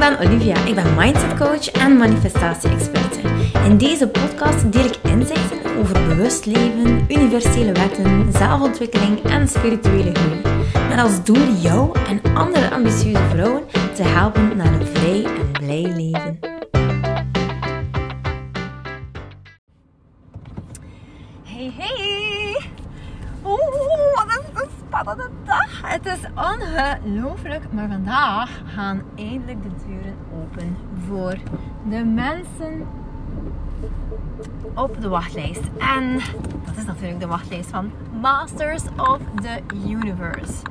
ben Olivia. Ik ben mindset coach en manifestatie-experte. In deze podcast deel ik inzichten over bewust leven, universele wetten, zelfontwikkeling en spirituele groei. Met als doel jou en andere ambitieuze vrouwen te helpen naar een vrij en blij leven. Het is ongelooflijk, maar vandaag gaan eindelijk de deuren open voor de mensen op de wachtlijst. En dat is natuurlijk de wachtlijst van Masters of the Universe.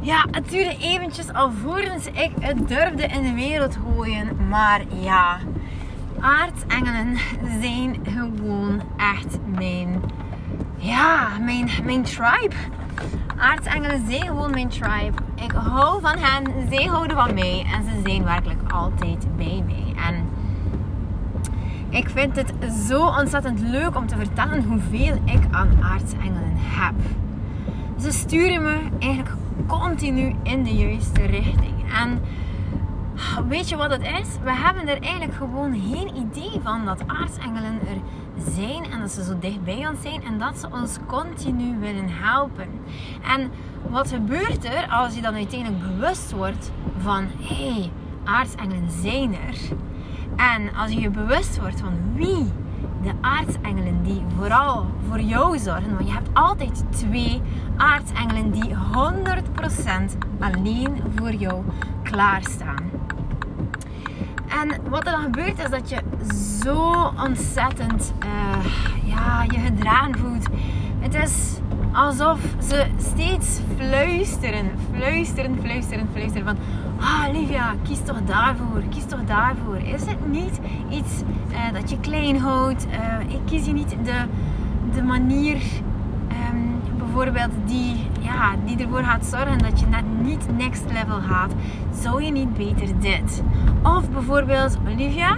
Ja, het duurde eventjes alvorens ik het durfde in de wereld gooien. Maar ja, aardsengelen zijn gewoon echt mijn ja, mijn, mijn tribe. Aardsengelen zijn gewoon mijn tribe. Ik hou van hen, zij houden van mij en ze zijn werkelijk altijd bij mij. En ik vind het zo ontzettend leuk om te vertellen hoeveel ik aan aardsengelen heb. Ze sturen me eigenlijk continu in de juiste richting. En weet je wat het is? We hebben er eigenlijk gewoon geen idee van dat aardsengelen er zijn en dat ze zo dicht bij ons zijn en dat ze ons continu willen helpen. En wat gebeurt er als je dan uiteindelijk bewust wordt van hé, hey, zijn er. En als je je bewust wordt van wie de aardsengelen die vooral voor jou zorgen, want je hebt altijd twee aardsengelen die 100% alleen voor jou klaarstaan. En wat er dan gebeurt is dat je zo ontzettend uh, ja, je gedragen voelt. Het is alsof ze steeds fluisteren, fluisteren, fluisteren, fluisteren van ah Livia, kies toch daarvoor, kies toch daarvoor. Is het niet iets uh, dat je klein houdt? Uh, ik kies je niet de, de manier bijvoorbeeld die, ja, die ervoor gaat zorgen dat je net niet next level gaat. Zou je niet beter dit? Of bijvoorbeeld Olivia,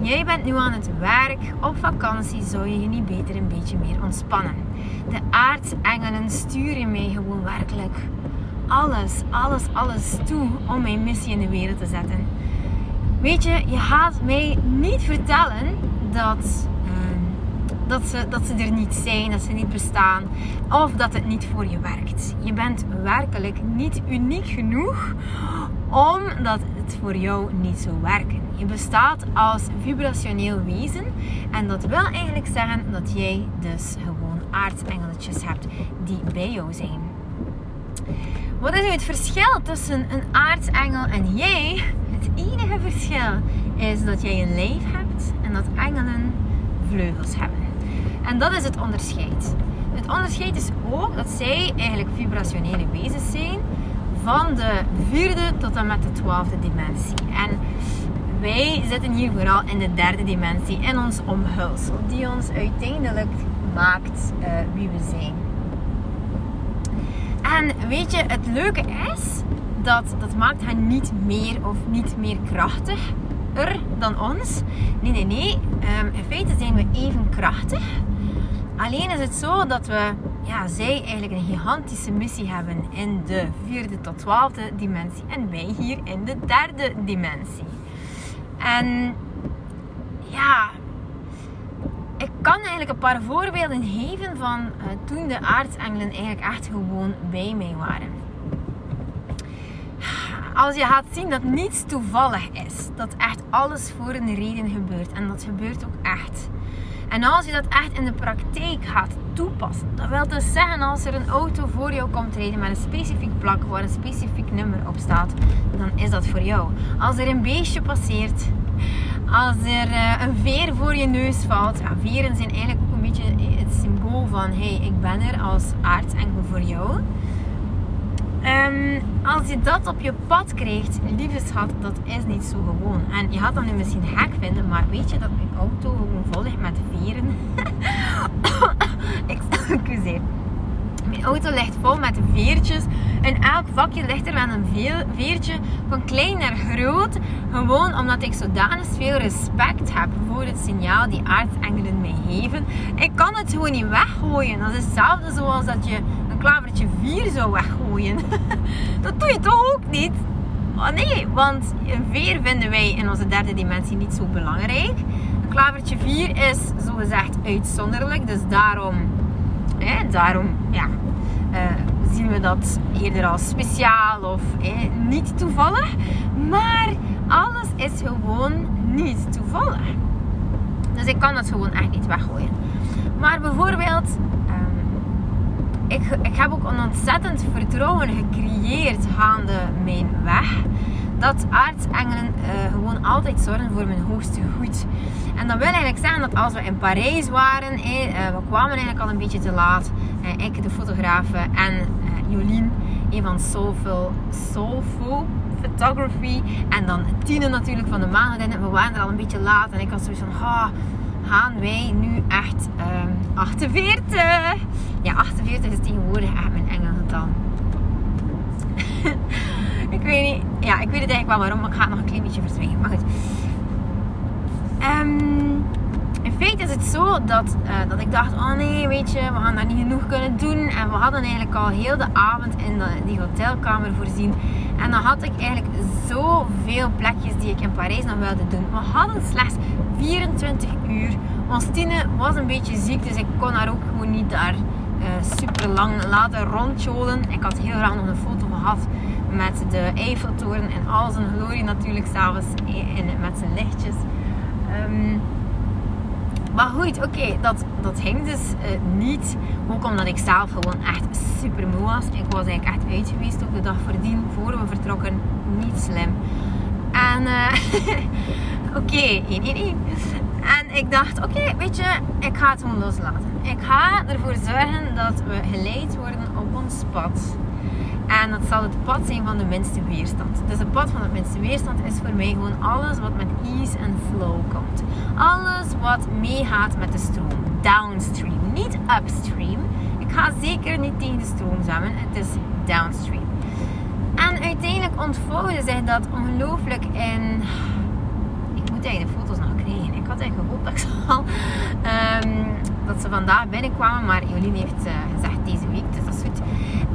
Jij bent nu aan het werk, op vakantie, zou je je niet beter een beetje meer ontspannen? De aardsengelen sturen mij gewoon werkelijk alles, alles, alles toe om mijn missie in de wereld te zetten. Weet je, je gaat mij niet vertellen dat, dat, ze, dat ze er niet zijn, dat ze niet bestaan of dat het niet voor je werkt. Je bent werkelijk niet uniek genoeg omdat het voor jou niet zou werken. Je bestaat als vibrationeel wezen en dat wil eigenlijk zeggen dat jij dus gewoon aardsengeltjes hebt die bij jou zijn. Wat is nu het verschil tussen een aardsengel en jij? Het enige verschil is dat jij een lijf hebt en dat engelen vleugels hebben. En dat is het onderscheid. Het onderscheid is ook dat zij eigenlijk vibrationele wezens zijn van de vierde tot en met de twaalfde dimensie. En wij zitten hier vooral in de derde dimensie, in ons omhulsel, die ons uiteindelijk maakt uh, wie we zijn. En weet je, het leuke is dat dat maakt hen niet meer of niet meer krachtiger dan ons. Nee, nee, nee. Um, in feite zijn we even krachtig. Alleen is het zo dat we ja, zij eigenlijk een gigantische missie hebben in de vierde tot twaalfde dimensie en wij hier in de derde dimensie. En ja, ik kan eigenlijk een paar voorbeelden geven van uh, toen de aardsengelen eigenlijk echt gewoon bij mij waren. Als je gaat zien dat niets toevallig is, dat echt alles voor een reden gebeurt en dat gebeurt ook echt. En als je dat echt in de praktijk gaat toepassen, dat wil dus zeggen als er een auto voor jou komt rijden met een specifiek plak waar een specifiek nummer op staat, dan is dat voor jou. Als er een beestje passeert, als er uh, een veer voor je neus valt, ja, veren zijn eigenlijk ook een beetje het symbool van hey, ik ben er als aardsengel voor jou. Um, als je dat op je pad krijgt, lieve schat, dat is niet zo gewoon. En je gaat dat nu misschien gek vinden, maar weet je dat mijn auto gewoon vol ligt met veren? Excuseer. Mijn auto ligt vol met veertjes. In elk vakje ligt er wel een veertje, van klein naar groot. Gewoon omdat ik zodanig veel respect heb voor het signaal die aardsengelen mij geven. Ik kan het gewoon niet weggooien. Dat is hetzelfde zoals dat je klavertje vier zou weggooien. dat doe je toch ook niet? oh nee, want een veer vinden wij in onze derde dimensie niet zo belangrijk. Een klavertje 4 is zogezegd uitzonderlijk, dus daarom, hè, daarom ja, uh, zien we dat eerder als speciaal of niet toevallig. Maar alles is gewoon niet toevallig. Dus ik kan dat gewoon echt niet weggooien. Maar bijvoorbeeld, ik, ik heb ook een ontzettend vertrouwen gecreëerd gaande mijn weg. Dat aartsengelen uh, gewoon altijd zorgen voor mijn hoogste goed. En dat wil eigenlijk zeggen dat als we in Parijs waren, eh, we kwamen eigenlijk al een beetje te laat. Eh, ik, de fotografen en Jolien, een van Soulful, Soulful Photography. En dan Tine natuurlijk van de maanden. We waren er al een beetje laat en ik had zoiets van, ha, gaan wij nu echt um, ehm, 48? Ja, 48 is tegenwoordig echt mijn engelgetal. ik weet niet, ja, ik weet het eigenlijk wel waarom, maar ik ga het nog een klein beetje verzwingen. Maar goed. Um, in feite is het zo dat, uh, dat ik dacht, oh nee, weet je, we gaan daar niet genoeg kunnen doen. En we hadden eigenlijk al heel de avond in de, die hotelkamer voorzien. En dan had ik eigenlijk zoveel plekjes die ik in Parijs nog wilde doen. We hadden slechts 24 uur. Ons Tine was een beetje ziek, dus ik kon haar ook gewoon niet daar uh, super lang laten rondjolen. Ik had heel graag nog een foto gehad met de Eiffeltoren en al zijn glorie natuurlijk s'avonds met zijn lichtjes. Um, maar goed, oké, dat, dat ging dus uh, niet. Ook omdat ik zelf gewoon echt super moe was. Ik was eigenlijk echt uit geweest op de dag voordien, voor we vertrokken. Niet slim. En uh, oké, okay, 1, 1, 1. En ik dacht, oké, weet je, ik ga het gewoon loslaten. Ik ga ervoor zorgen dat we geleid worden op ons pad. En dat zal het pad zijn van de minste weerstand. Dus het pad van de minste weerstand is voor mij gewoon alles wat met ease en flow komt. Alles wat meegaat met de stroom. Downstream, niet upstream. Ik ga zeker niet tegen de stroom zwemmen. Het is downstream. En uiteindelijk ontvouwde zich dat ongelooflijk in. Foto's nog. Ik had eigenlijk gehoopt dat ik ze al. Um, dat ze vandaag binnenkwamen. Maar Jolien heeft uh, gezegd deze week. Dus dat is goed.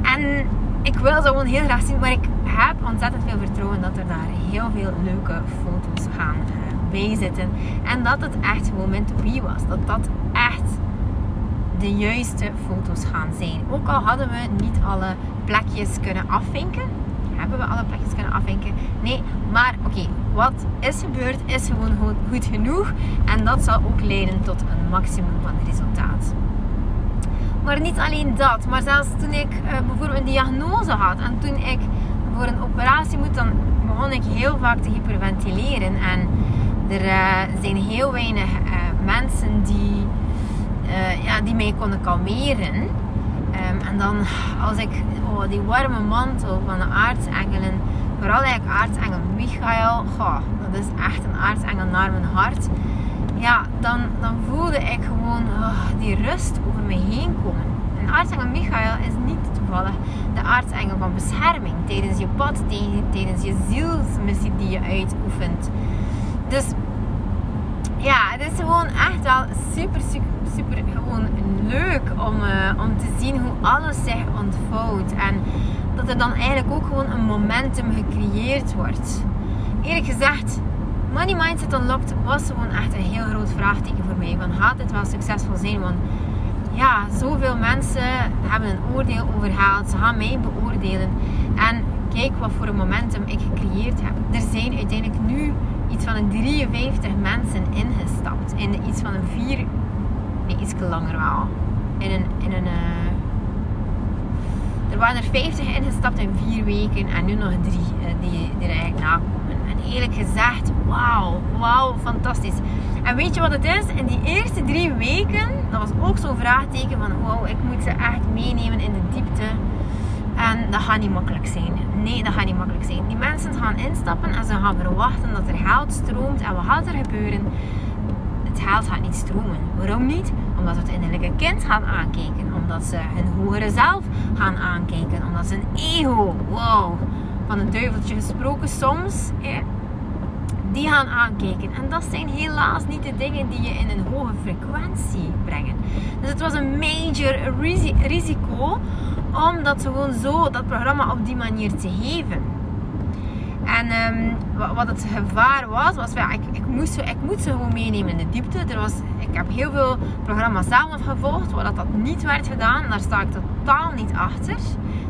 En ik wil ze gewoon heel graag zien. Maar ik heb ontzettend veel vertrouwen dat er daar heel veel leuke foto's gaan uh, bij zitten. En dat het echt moment to was. Dat dat echt de juiste foto's gaan zijn. Ook al hadden we niet alle plekjes kunnen afvinken. Hebben we alle plekjes kunnen afvinken? Nee, maar oké, wat is gebeurd is gewoon goed genoeg. En dat zal ook leiden tot een maximum van resultaat. Maar niet alleen dat, maar zelfs toen ik uh, bijvoorbeeld een diagnose had en toen ik voor een operatie moet, dan begon ik heel vaak te hyperventileren. En er uh, zijn heel weinig uh, mensen die, ja, die mij konden kalmeren. Um, en dan als ik oh, die warme mantel van de aartsengelen, vooral eigenlijk aartsengel Michael, goh, dat is echt een aartsengel naar mijn hart ja, dan, dan voelde ik gewoon oh, die rust over me heen komen. En aartsengel Michael is niet toevallig de aartsengel van bescherming tijdens je pad, tijdens je zielsmissie die je uitoefent. Dus ja, het is gewoon echt wel super, super, super gewoon leuk om, uh, om te zien hoe alles zich ontvouwt. En dat er dan eigenlijk ook gewoon een momentum gecreëerd wordt. Eerlijk gezegd, Money Mindset Unlocked was gewoon echt een heel groot vraagteken voor mij. Van gaat dit wel succesvol zijn? Want ja, zoveel mensen hebben een oordeel overhaald. Ze gaan mij beoordelen. En kijk wat voor een momentum ik gecreëerd heb. Er zijn uiteindelijk nu iets van een 53 mensen ingestapt. In iets van een 4, nee, iets langer wel. In een, in een, uh, er waren er 50 ingestapt in 4 weken en nu nog 3 uh, die er eigenlijk nakomen eerlijk gezegd, wauw, wauw, fantastisch. En weet je wat het is? In die eerste drie weken, dat was ook zo'n vraagteken van, wauw, ik moet ze echt meenemen in de diepte. En dat gaat niet makkelijk zijn. Nee, dat gaat niet makkelijk zijn. Die mensen gaan instappen en ze gaan verwachten dat er geld stroomt. En wat gaat er gebeuren? Het geld gaat niet stromen. Waarom niet? Omdat het innerlijke kind gaan aankijken. Omdat ze hun hogere zelf gaan aankijken. Omdat ze een ego, wow, van een duiveltje gesproken soms die gaan aankijken. En dat zijn helaas niet de dingen die je in een hoge frequentie brengen. Dus het was een major risico om dat gewoon zo, dat programma op die manier te geven. En ehm, wat, het gevaar was, was ja, ik, ik, moest ze, ik moet ze gewoon meenemen in de diepte. Er was, ik heb heel veel programma's zelf gevolgd waar dat, dat niet werd gedaan. Daar sta ik totaal niet achter.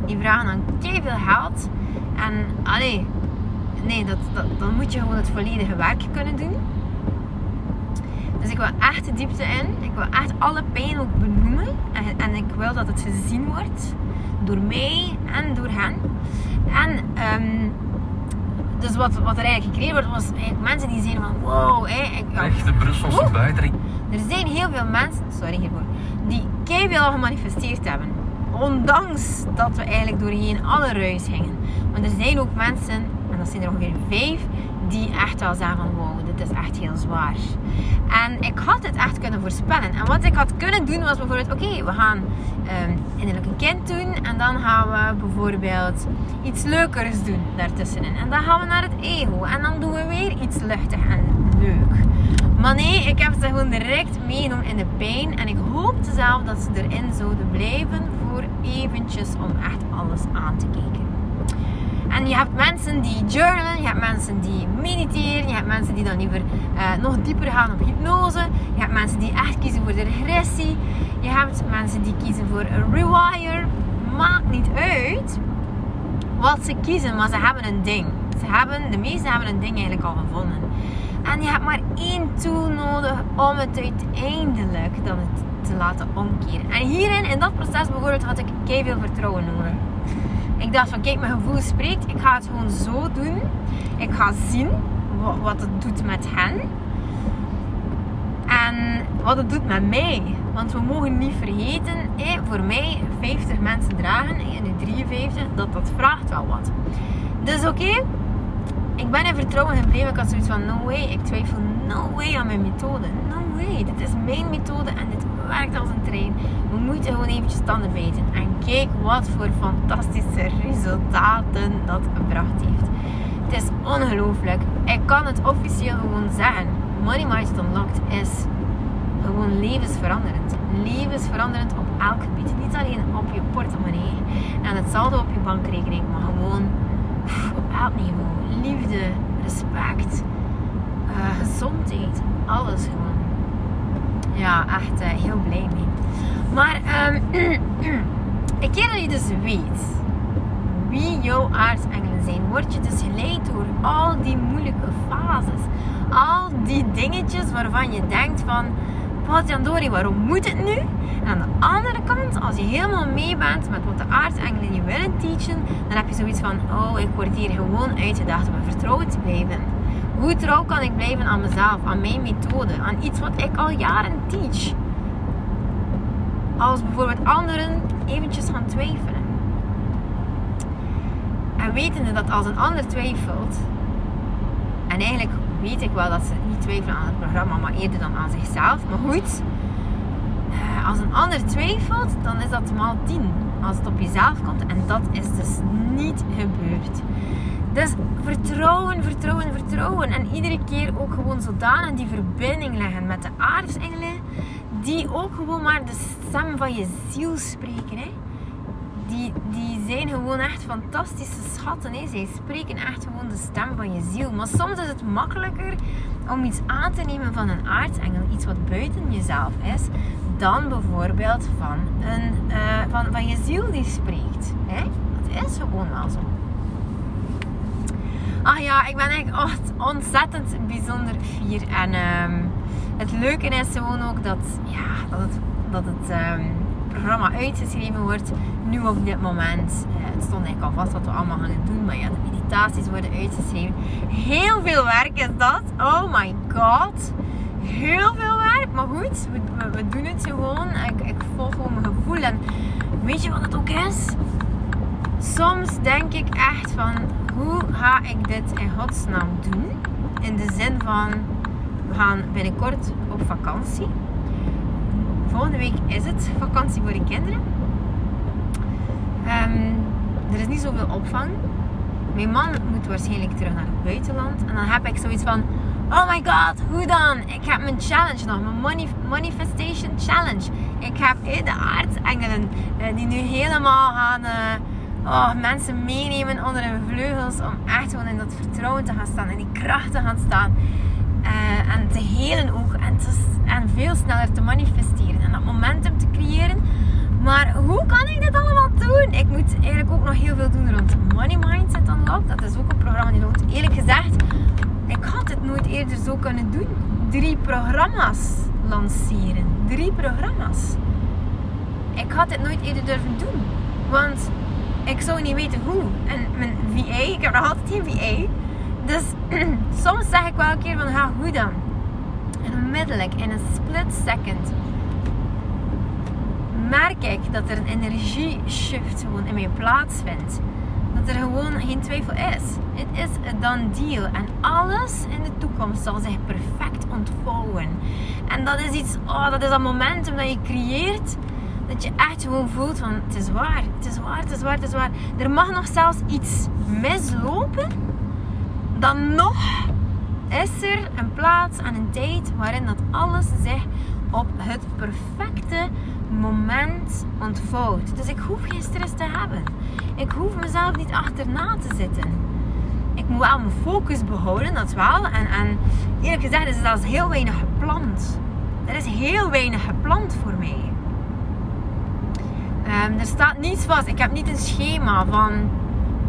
Die vragen dan veel geld. En allee, nee, dat, dat, dan moet je gewoon het volledige werk kunnen doen. Dus ik wil echt de diepte in. Ik wil echt alle pijn ook benoemen. En, en ik wil dat het gezien wordt. Door mij en door hen. En um, dus wat, wat er eigenlijk gecreëerd wordt, was eigenlijk mensen die zeiden van wow, hè, ik, ja, Echte Brusselse oh, buitering. Er zijn heel veel mensen, sorry hiervoor, die keihard al gemanifesteerd hebben. Ondanks dat we eigenlijk doorheen alle ruis gingen. Want er zijn ook mensen, en dat zijn er ongeveer vijf, die echt wel zeggen van wow, dit is echt heel zwaar. En ik had het echt kunnen voorspellen. En wat ik had kunnen doen was bijvoorbeeld, oké, we gaan um, innerlijk een kind doen. En dan gaan we bijvoorbeeld iets leukers doen daartussenin. En dan gaan we naar het ego. En dan doen we weer iets luchtig en leuk. Maar nee, ik heb ze gewoon direct meegenomen in de pijn. En ik hoopte zelf dat ze erin zouden blijven voor eventjes om echt alles aan te kijken. En je hebt mensen die journalen, je hebt mensen die mediteren, je hebt mensen die dan liever uh, nog dieper gaan op hypnose, je hebt mensen die echt kiezen voor de regressie, je hebt mensen die kiezen voor een rewire. Maakt niet uit wat ze kiezen, maar ze hebben een ding. Ze hebben, de meesten hebben een ding eigenlijk al gevonden. En je hebt maar één tool nodig om het uiteindelijk dan te laten omkeren. En hierin, in dat proces bijvoorbeeld, had ik veel vertrouwen nodig. Ik dacht van kijk, mijn gevoel spreekt. Ik ga het gewoon zo doen. Ik ga zien wat het doet met hen. En wat het doet met mij. Want we mogen niet vergeten, voor mij 50 mensen dragen en nu 53, dat dat vraagt wel wat. Dus oké, ik ben in vertrouwen gebleven. Ik had zoiets van, no way, ik twijfel no way aan mijn methode. No way, dit is mijn methode en dit werkt als een trein. We moeten gewoon eventjes tanden bijten. En kijk wat voor fantastische resultaten dat gebracht heeft. Het is ongelooflijk. Ik kan het officieel gewoon zeggen. Money Mindset Unlocked is gewoon levensveranderend. Levensveranderend op elk gebied. Niet alleen op je portemonnee en het saldo op je bankrekening, maar gewoon op elk niveau. Liefde, respect, uh, gezondheid, alles gewoon. Ja, echt uh, heel blij mee. Maar um, een keer dat je dus weet wie jouw aardsengelen zijn, word je dus geleid door al die moeilijke fases. Al die dingetjes waarvan je denkt van, Dori, waarom moet het nu? En aan de andere kant, als je helemaal mee bent met wat de aardsengelen je willen teachen, dan heb je zoiets van, oh, ik word hier gewoon uitgedaagd om vertrouwen te blijven. Hoe trouw kan ik blijven aan mezelf, aan mijn methode, aan iets wat ik al jaren teach? Als bijvoorbeeld anderen eventjes gaan twijfelen. En wetende dat als een ander twijfelt, en eigenlijk weet ik wel dat ze niet twijfelen aan het programma, maar eerder dan aan zichzelf. Maar goed, eh, als een ander twijfelt, dan is dat maal 10 als het op jezelf komt. En dat is dus niet gebeurd. Dus vertrouwen, vertrouwen, vertrouwen. En iedere keer ook gewoon zodanig die verbinding leggen met de aardsengelen. Die ook gewoon maar de stem van je ziel spreken. Hè? Die, die zijn gewoon echt fantastische schatten. Hè? Zij spreken echt gewoon de stem van je ziel. Maar soms is het makkelijker om iets aan te nemen van een aardsengel. Iets wat buiten jezelf is. Dan bijvoorbeeld van, een, uh, van, van je ziel die spreekt. Hè? Dat is gewoon wel zo. Ach ja, ik ben echt ontzettend bijzonder fier. En um, het leuke is gewoon ook dat, ja, dat het, dat het um, programma uitgeschreven wordt. Nu op dit moment. Het stond eigenlijk al vast wat we allemaal gaan doen. Maar ja, de meditaties worden uitgeschreven. Heel veel werk is dat. Oh my god. Heel veel werk. Maar goed, we, we, we doen het gewoon. Ik, ik volg gewoon mijn gevoel. En weet je wat het ook is? Soms denk ik echt van hoe ga ik dit in godsnaam doen? In de zin van, we gaan binnenkort op vakantie. Volgende week is het vakantie voor de kinderen. Um, er is niet zoveel opvang. Mijn man moet waarschijnlijk terug naar het buitenland. En dan heb ik zoiets van, oh my god, hoe dan? Ik heb mijn challenge nog, mijn manifestation challenge. Ik heb de aardsengelen uh, die nu helemaal gaan... Uh, oh, mensen meenemen onder hun vleugels om echt gewoon in dat vertrouwen te gaan staan, in die kracht te gaan staan. Uh, en te helen ook en, te, en veel sneller te manifesteren en dat momentum te creëren. Maar hoe kan ik dit allemaal doen? Ik moet eigenlijk ook nog heel veel doen rond Money Mindset Unlocked. Dat is ook een programma die loopt. Eerlijk gezegd, ik had het nooit eerder zo kunnen doen. Drie programma's lanceren. Drie programma's. Ik had dit nooit eerder durven doen. Want ik zou niet weten hoe. En mijn VA, ik heb nog altijd geen VA. Dus soms zeg ik wel een keer van, ha, hoe dan? En onmiddellijk, in een split second, merk ik dat er een energie-shift gewoon in mij plaatsvindt. Dat er gewoon geen twijfel is. Het is een done deal. En alles in de toekomst zal zich perfect ontvouwen. En dat is iets, oh, dat is dat momentum dat je creëert dat je echt gewoon voelt van het is waar, het is waar, het is waar, het is waar. Er mag nog zelfs iets mislopen. Dan nog is er een plaats en een tijd waarin dat alles zich op het perfecte moment ontvouwt. Dus ik hoef geen stress te hebben. Ik hoef mezelf niet achterna te zitten. Ik moet wel mijn focus behouden, dat wel. En, en eerlijk gezegd is er zelfs heel weinig gepland. Er is heel weinig gepland voor mij. Um, er staat niets vast. Ik heb niet een schema van,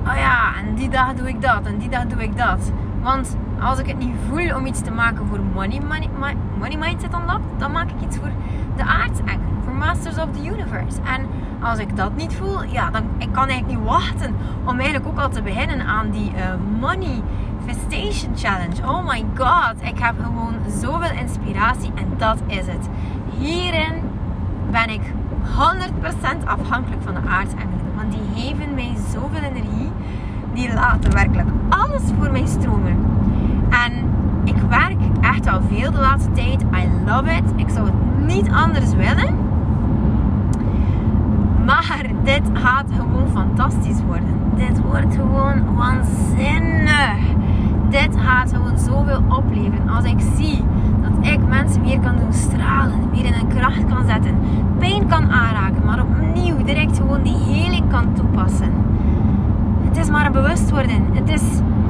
oh ja, en die dag doe ik dat en die dag doe ik dat. Want als ik het niet voel om iets te maken voor Money, money, money Mindset Unlocked, dan maak ik iets voor de aardsengel, voor Masters of the Universe. En als ik dat niet voel, ja, dan ik kan eigenlijk niet wachten om eigenlijk ook al te beginnen aan die uh, Money Festation Challenge. Oh my god, ik heb gewoon zoveel inspiratie en dat is het. Hierin ben ik 100% afhankelijk van de aardsengelen. Want die geven mij zoveel energie. Die laten werkelijk alles voor mij stromen. En ik werk echt al veel de laatste tijd. I love it. Ik zou het niet anders willen. Maar dit gaat gewoon fantastisch worden. Dit wordt gewoon waanzinnig. Dit gaat gewoon zoveel opleveren. Als ik zie ik mensen weer kan doen stralen, weer in een kracht kan zetten, pijn kan aanraken, maar opnieuw direct gewoon die heling kan toepassen. Het is maar een bewustwording. Het is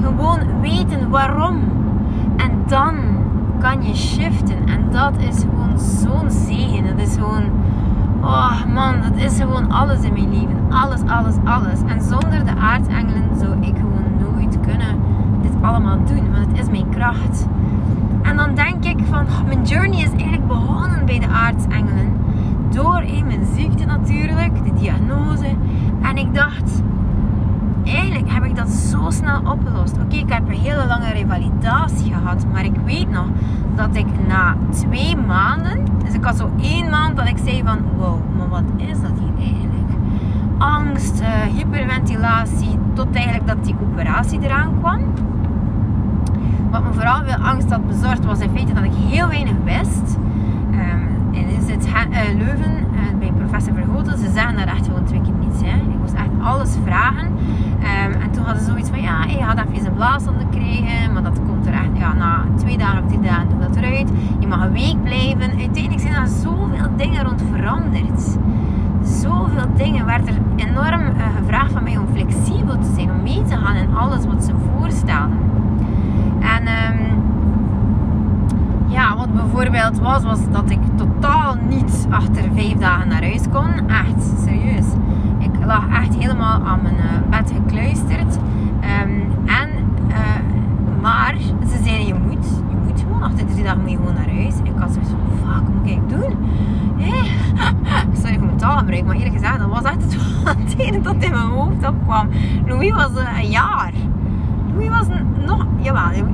gewoon weten waarom. En dan kan je shiften. En dat is gewoon zo'n zegen. Dat is gewoon, oh man, dat is gewoon alles in mijn leven. Alles, alles, alles. En zonder de aardsengelen zou ik gewoon nooit kunnen dit allemaal doen. Want het is mijn kracht. En dan denk ik van, mijn journey is eigenlijk begonnen bij de aardsengelen. Door in mijn ziekte natuurlijk, de diagnose. En ik dacht, eigenlijk heb ik dat zo snel opgelost. Oké, ik heb een hele lange revalidatie gehad. Maar ik weet nog dat ik na twee maanden, dus ik had zo één maand dat ik zei van, wow, maar wat is dat hier eigenlijk? Angst, uh, hyperventilatie, tot eigenlijk dat die operatie eraan kwam. Wat me vooral veel angst had bezorgd was in feite dat ik heel weinig wist. Um, en is het uh, Leuven, uh, bij professor Verhoten, ze zeggen daar echt gewoon twee keer niets. Hè. Ik moest echt alles vragen. Um, en toen hadden ze zoiets van, ja, je gaat even een blaasonde krijgen, maar dat komt er echt, ja, na twee dagen of drie dagen doet dat eruit. Je mag een week blijven. Uiteindelijk zijn er zoveel dingen rond veranderd. Zoveel dingen werd er enorm uh, gevraagd van mij om flexibel te zijn, om mee te gaan in alles wat ze voorstelden. En um, ja, wat bijvoorbeeld was, was dat ik totaal niet achter vijf dagen naar huis kon. Echt, serieus. Ik lag echt helemaal aan mijn uh, bed gekluisterd. Um, en, uh, maar ze zeiden, je moet, je moet gewoon, achter drie dagen moet je gewoon naar huis. Ik had zoiets van, fuck, wat moet ik doen? Hey. Sorry voor mijn taalgebruik, maar eerlijk gezegd, dat was echt het enige dat in mijn hoofd opkwam. Louis was een jaar. Louis was nog, jawel,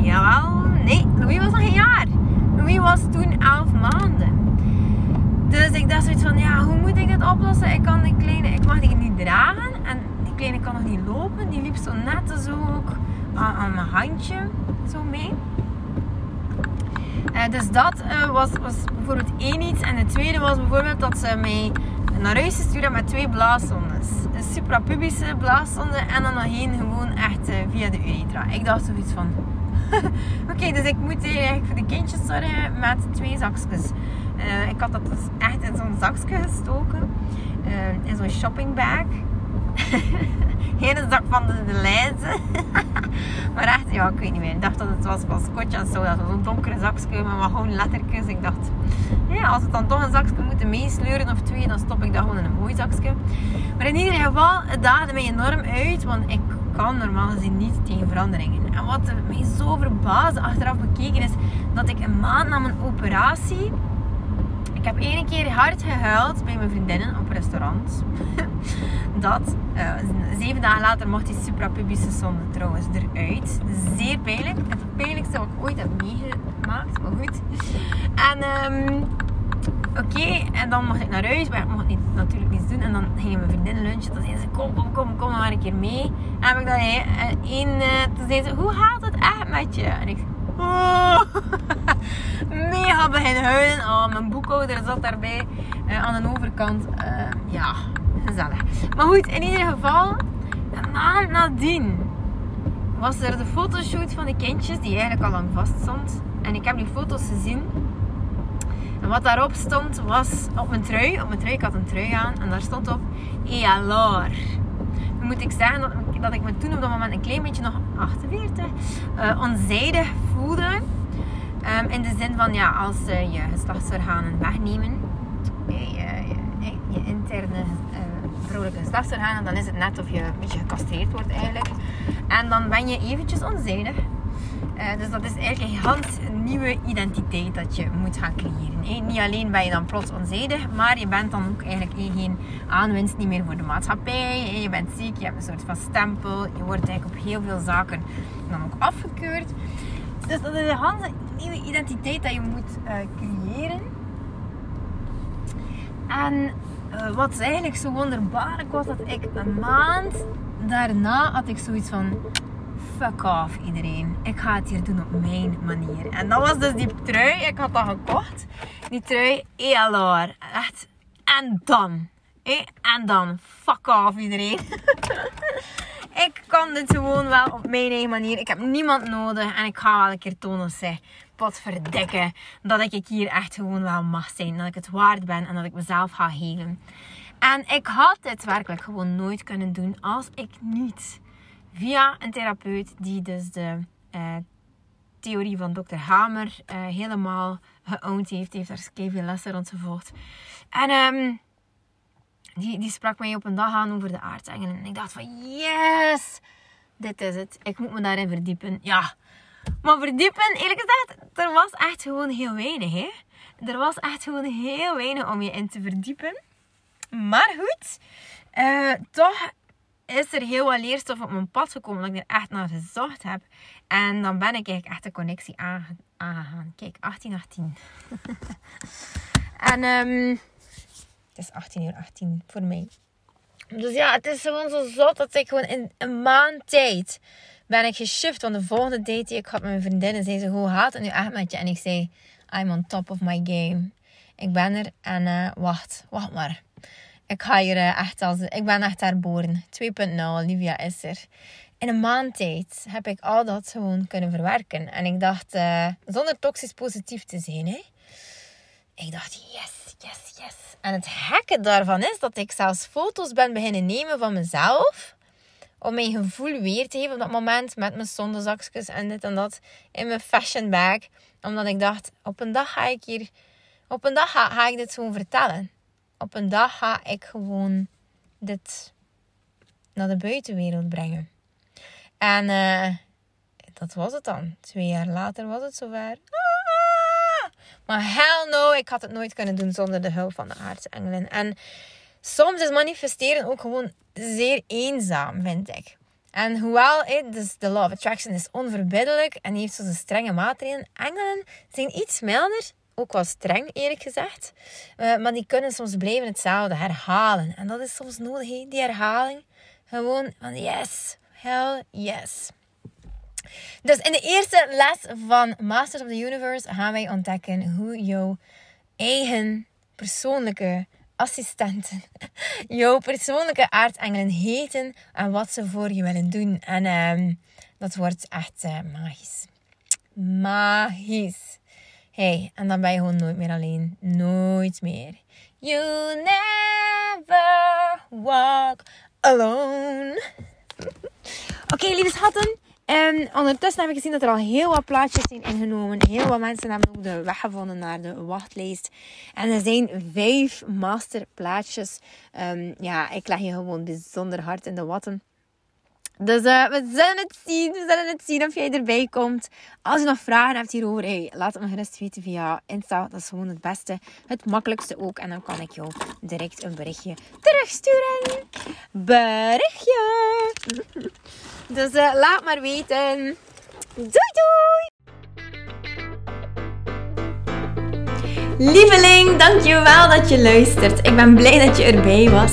jawel, nee, Louis was nog een jaar. Was toen 11 maanden. Dus ik dacht zoiets van, ja, hoe moet ik dit oplossen? Ik kan die kleine, ik mag die niet dragen. En die kleine kan nog niet lopen. Die liep zo net zo ook aan, mijn handje zo mee. Uh, dus dat uh, was, was bijvoorbeeld één iets. En het tweede was bijvoorbeeld dat ze mij naar huis sturen met twee blaaszondes. Een suprapubische blaaszonde en dan nog één gewoon echt uh, via de uretra. Ik dacht zoiets van... Oké, dus ik moet eigenlijk voor de kindjes zorgen met twee zakjes. Uh, ik had dat dus echt in zo'n zakje gestoken. Uh, in zo'n shoppingbag. Geen zak van de, de lijzen. maar echt, ja, ik weet niet meer. Ik dacht dat het was van scotch en zo. Dat was een donkere zakje wat gewoon lettertjes. Ik dacht, ja, als het dan toch een zakje moeten meesleuren of twee, dan stop ik dat gewoon in een mooi zakje. Maar in ieder geval, het daagde mij enorm uit. Want ik kan normaal gezien niet tegen veranderingen. En wat mij zo verbaasde achteraf bekeken is dat ik een maand na mijn operatie ik heb één keer hard gehuild bij mijn vriendinnen op restaurant. dat. Uh, zeven dagen later mocht die suprapubische zonde trouwens eruit. Zeer pijnlijk. Het pijnlijkste wat ik ooit heb meegemaakt. Maar goed. En um, oké. En dan mocht ik naar huis. Maar ik mocht niet, natuurlijk niets doen. En dan gingen mijn vriendinnen lunchen. Dan zeiden ze, kom, kom, kom, kom maar een keer mee. En heb ik dan één... Uh, toen zeiden ze, hoe gaat het echt met je? En ik Oh. Mega beginnen huilen. Oh, mijn boekhouder zat daarbij uh, aan de overkant. Ja, gezellig. Maar goed, in ieder geval, een maand nadien was er de fotoshoot van de kindjes die eigenlijk al lang vast stond. En ik heb die foto's gezien. En wat daarop stond was op mijn trui. Op mijn trui, ik had een trui aan. En daar stond op ELR. Nu moet ik zeggen dat, dat ik me toen op dat moment een klein beetje nog 48 uh, onzijdig voelde. Um, in de zin van, ja, als uh, je geslachtsorganen wegnemen, je, je, je interne uh, vrouwelijke geslachtsorganen, dan is het net of je een beetje gecastreerd wordt eigenlijk. En dan ben je eventjes onzijdig. Uh, dus dat is eigenlijk een heel nieuwe identiteit dat je moet gaan creëren. Niet alleen ben je dan plots onzijdig, maar je bent dan ook eigenlijk geen aanwinst niet meer voor de maatschappij. Je bent ziek, je hebt een soort van stempel. Je wordt eigenlijk op heel veel zaken dan ook afgekeurd. Dus dat is een hele nieuwe identiteit dat je moet uh, creëren. En wat eigenlijk zo wonderbaarlijk was, dat ik een maand daarna had ik zoiets van fuck off iedereen. Ik ga het hier doen op mijn manier. En dat was dus die trui. Ik had dat gekocht. Die trui ELR. Echt. En dan. En dan. Fuck off iedereen. ik kan dit gewoon wel op mijn eigen manier. Ik heb niemand nodig. En ik ga wel een keer tonen zeg. Pot verdikken. Dat ik hier echt gewoon wel mag zijn. Dat ik het waard ben. En dat ik mezelf ga helen. En ik had dit werkelijk gewoon nooit kunnen doen als ik niet via een therapeut die dus de uh, theorie van Dr. Hamer uh, helemaal geowned heeft. Die heeft daar veel lessen rond. En um, die, die sprak mij op een dag aan over de aardsengelen. En ik dacht van yes, dit is het. Ik moet me daarin verdiepen. Ja, maar verdiepen, eerlijk gezegd, er was echt gewoon heel weinig. Hè? Er was echt gewoon heel weinig om je in te verdiepen. Maar goed, uh, toch is er heel wat leerstof op mijn pad gekomen dat ik er echt naar gezocht heb. En dan ben ik eigenlijk echt de connectie aangegaan. Kijk, 18, 18. en um, het is 18 uur 18 voor mij. Dus ja, het is gewoon zo zot dat ik gewoon in een maand tijd ben ik geshift. Want de volgende date ik had met mijn vriendinnen, zei ze, hoe gaat het nu echt met je? En ik zei, I'm on top of my game. Ik ben er en uh, wacht, wacht maar ik ga hier eh, echt als... Ik ben echt herboren. 2.0, Olivia is er. In een maand tijd heb ik al dat gewoon kunnen verwerken. En ik dacht, uh, zonder toxisch positief te zijn, hè. Ik dacht, yes, yes, yes. En het gekke daarvan is dat ik zelfs foto's ben beginnen nemen van mezelf. Om mijn gevoel weer te geven op dat moment. Met mijn zondezakjes en dit en dat. In mijn fashion bag. Omdat ik dacht, op een dag ga ik hier... Op een dag ga, ga ik dit gewoon vertellen op een dag ga ik gewoon dit naar de buitenwereld brengen. En uh, dat was het dan. Twee jaar later was het zover. Ah! Maar hell no, ik had het nooit kunnen doen zonder de hulp van de aartsengelen. En soms is manifesteren ook gewoon zeer eenzaam, vind ik. En hoewel it, dus de law of attraction is onverbiddelijk en heeft zo'n strenge maatregelen, engelen zijn iets milder ook wel streng, eerlijk gezegd. Uh, maar die kunnen soms blijven hetzelfde herhalen. En dat is soms nodig, die herhaling. Gewoon van yes, hell yes. Dus in de eerste les van Masters of the Universe gaan wij ontdekken hoe jouw eigen persoonlijke assistenten, jouw persoonlijke aardengelen heten en wat ze voor je willen doen. En um, dat wordt echt uh, magisch. Magisch hey, en dan ben je gewoon nooit meer alleen. Nooit meer. You never walk alone. Oké, lieve schatten. En ondertussen heb ik gezien dat er al heel wat plaatjes zijn ingenomen. Heel wat mensen hebben ook de weg gevonden naar de wachtlijst. En er zijn vijf masterplaatjes. Um, ja, ik leg je gewoon bijzonder hard in de watten. Dus we zullen het zien. We zullen het zien of jij erbij komt. Als je nog vragen hebt hierover, laat het me gerust weten via Insta. Dat is gewoon het beste. Het makkelijkste ook. En dan kan ik jou direct een berichtje terugsturen. Berichtje! Dus uh, laat maar weten. Doei doei! Lieveling, dankjewel dat je luistert. Ik ben blij dat je erbij was.